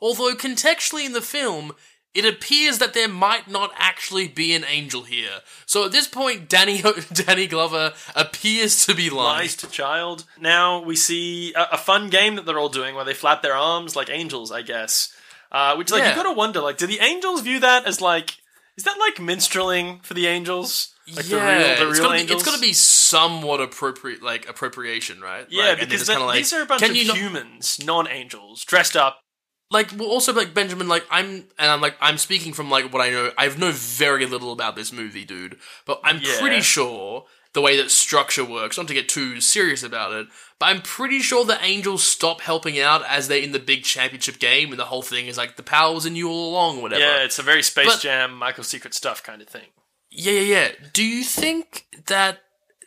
Although contextually in the film, it appears that there might not actually be an angel here. So at this point, Danny Danny Glover appears to be lying. Lies to child. Now we see a, a fun game that they're all doing where they flap their arms like angels, I guess. Uh, which like Yeah. you gotta wonder, like, do the angels view that as like is that like minstreling for the angels? Like yeah, the real, the it's, real gotta be, it's gotta be somewhat appropriate, like appropriation, right? Yeah, Like, because it's kinda like, these are a bunch of you not- humans, non-angels, dressed up. like well, also like Benjamin, like I'm and I'm like I'm speaking from like what I know. i've know very little about this movie, dude, but I'm Yeah. pretty sure the way that structure works. Not to get too serious about it, but I'm pretty sure the Angels stop helping out as they're in the big championship game, and the whole thing is like the power was in you all along, or whatever. Yeah, it's a very Space But- Jam, Michael Secret stuff kind of thing. Yeah, yeah, yeah. Do you think that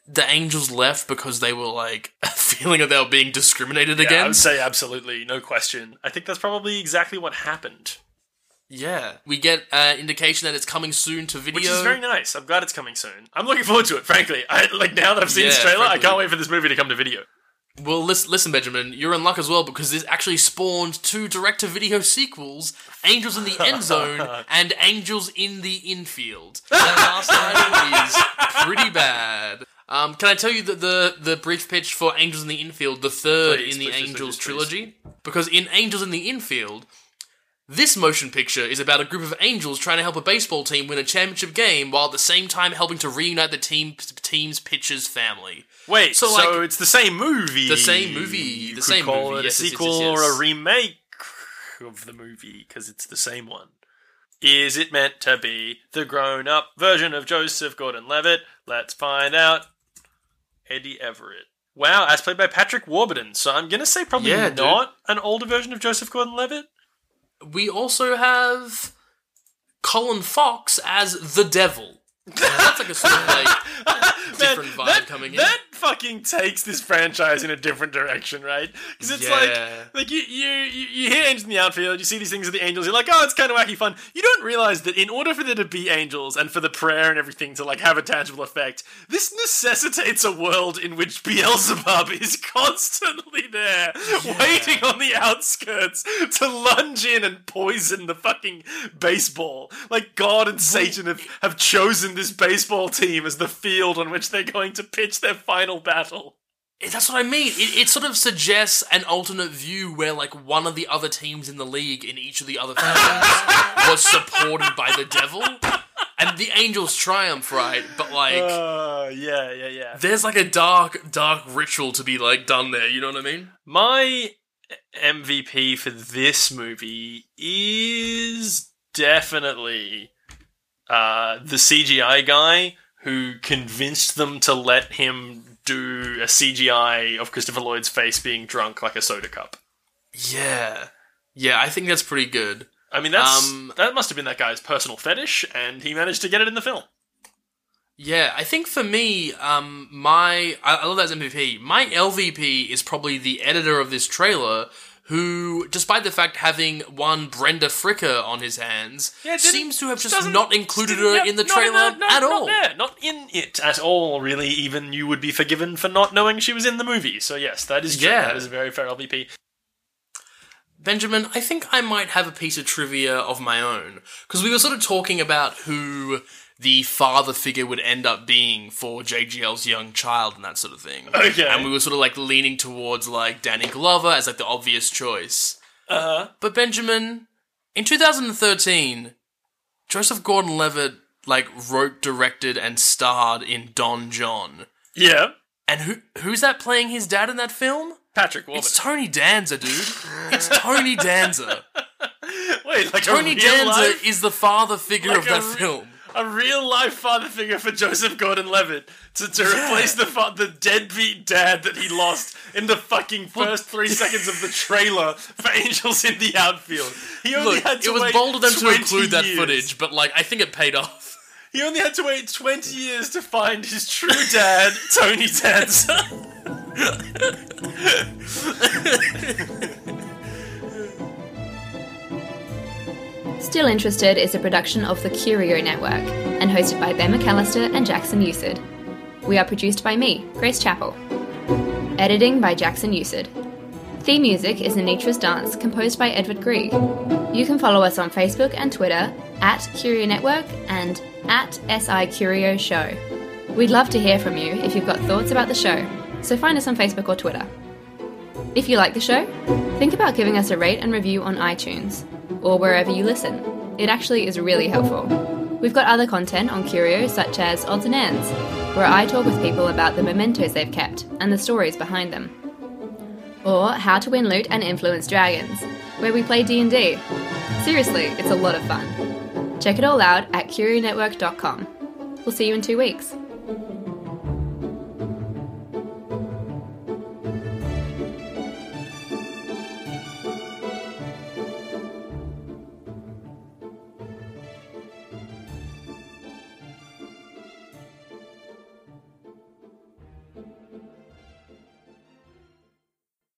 the Angels left because they were like feeling that they were being discriminated Yeah, I would say absolutely, no question. I think that's probably exactly what happened. Yeah, we get uh, indication that it's coming soon to video. Which is very nice. I'm glad it's coming soon. I'm looking forward to it, frankly. I like now that I've seen this Yeah, trailer, I can't wait for this movie to come to video. Well, listen, listen, Benjamin, you're in luck as well because this actually spawned two direct-to-video sequels: Angels in the End Zone and Angels in the Infield. That last title is pretty bad. Um, can I tell you the, the the brief pitch for Angels in the Infield, the third Please, in the please, Angels please. trilogy? Because in Angels in the Infield, this motion picture is about a group of angels trying to help a baseball team win a championship game while at the same time helping to reunite the team team's pitcher's family. Wait, so, So, it's the same movie. the same movie, You the could same call movie, it yes, a yes, yes, sequel yes, or a remake of the movie because it's the same one. Is it meant to be the grown-up version of Joseph Gordon-Levitt? Let's find out. Eddie Everett. Wow, as played by Patrick Warburton. So I'm gonna say probably Yeah, dude. not an older version of Joseph Gordon-Levitt. We also have Colin Fox as the devil. Now, that's like a sort of like different vibe that, coming in. That fucking takes this franchise in a different direction, right? Because it's Yeah. like, like you, you, you hear angels in the outfield, you see these things with the angels, you're like, oh, it's kind of wacky fun. You don't realize that in order for there to be angels and for the prayer and everything to like have a tangible effect, this necessitates a world in which Beelzebub is constantly there, waiting on the outskirts to lunge in and poison the fucking baseball. Like God and Satan have, have chosen this baseball team as the field on which they're going to pitch their final battle. That's what I mean. It, it sort of suggests an alternate view where, like, one of the other teams in the league in each of the other films was supported by the devil, and the Angels triumph, right? But like, Uh, yeah, yeah, yeah. there's like a dark, dark ritual to be like done there. You know what I mean? My MVP for this movie is definitely uh, the CGI guy who convinced them to let him do a CGI of Christopher Lloyd's face being drunk like a soda cup. Yeah, yeah. I think that's pretty good. I mean, that's Um, that must have been that guy's personal fetish, and he managed to get it in the film. Yeah, I think for me, um, my I, I love that as MVP. My LVP is probably the editor of this trailer, who, despite the fact having one Brenda Fricker on his hands, didn't- seems to have just doesn't- included her yeah, in the not trailer the- no, at not all. there, not in it at all. Really, even you would be forgiven for not knowing she was in the movie. So yes, that is true. Yeah. That is a very fair LVP. Benjamin, I think I might have a piece of trivia of my own because we were sort of talking about who the father figure would end up being for JGL's young child and that sort of thing. Okay. and we were sort of like leaning towards like Danny Glover as like the obvious choice. Uh huh. But Benjamin, in 2013, Joseph Gordon-Levitt like wrote, directed, and starred in Don Jon. Yeah. And who who's that playing his dad in that film? Patrick Warburton. It's Tony Danza, dude. It's Tony Danza. Wait, like Tony Danza life, is the father figure Like of that re- film. A real life father figure for Joseph Gordon-Levitt to, to replace the fa- the deadbeat dad that he lost in the fucking first three seconds of the trailer for Angels in the Outfield. He only Look, had to it was wait bold of them to 20 include that years. footage, but like I think it paid off. He only had to wait 20 years to find his true dad, Tony Danza. Still Interested is a production of the Curio Network and hosted by Ben McAllister and Jackson Usid. We are produced by me, Grace Chappell. Editing by Jackson Usid. Theme music is Anitra's Dance, composed by Edward Grieg. You can follow us on Facebook and Twitter at Curio Network and at SI Curio Show. We'd love to hear from you if you've got thoughts about the show, so find us on Facebook or Twitter. If you like the show, think about giving us a rate and review on iTunes or wherever you listen. It actually is really helpful. We've got other content on Curio, such as Odds and Ends, where I talk with people about the mementos they've kept and the stories behind them. Or How to Win Loot and Influence Dragons, where we play D&D. Seriously, it's a lot of fun. Check it all out at curionetwork.com. We'll see you in two weeks.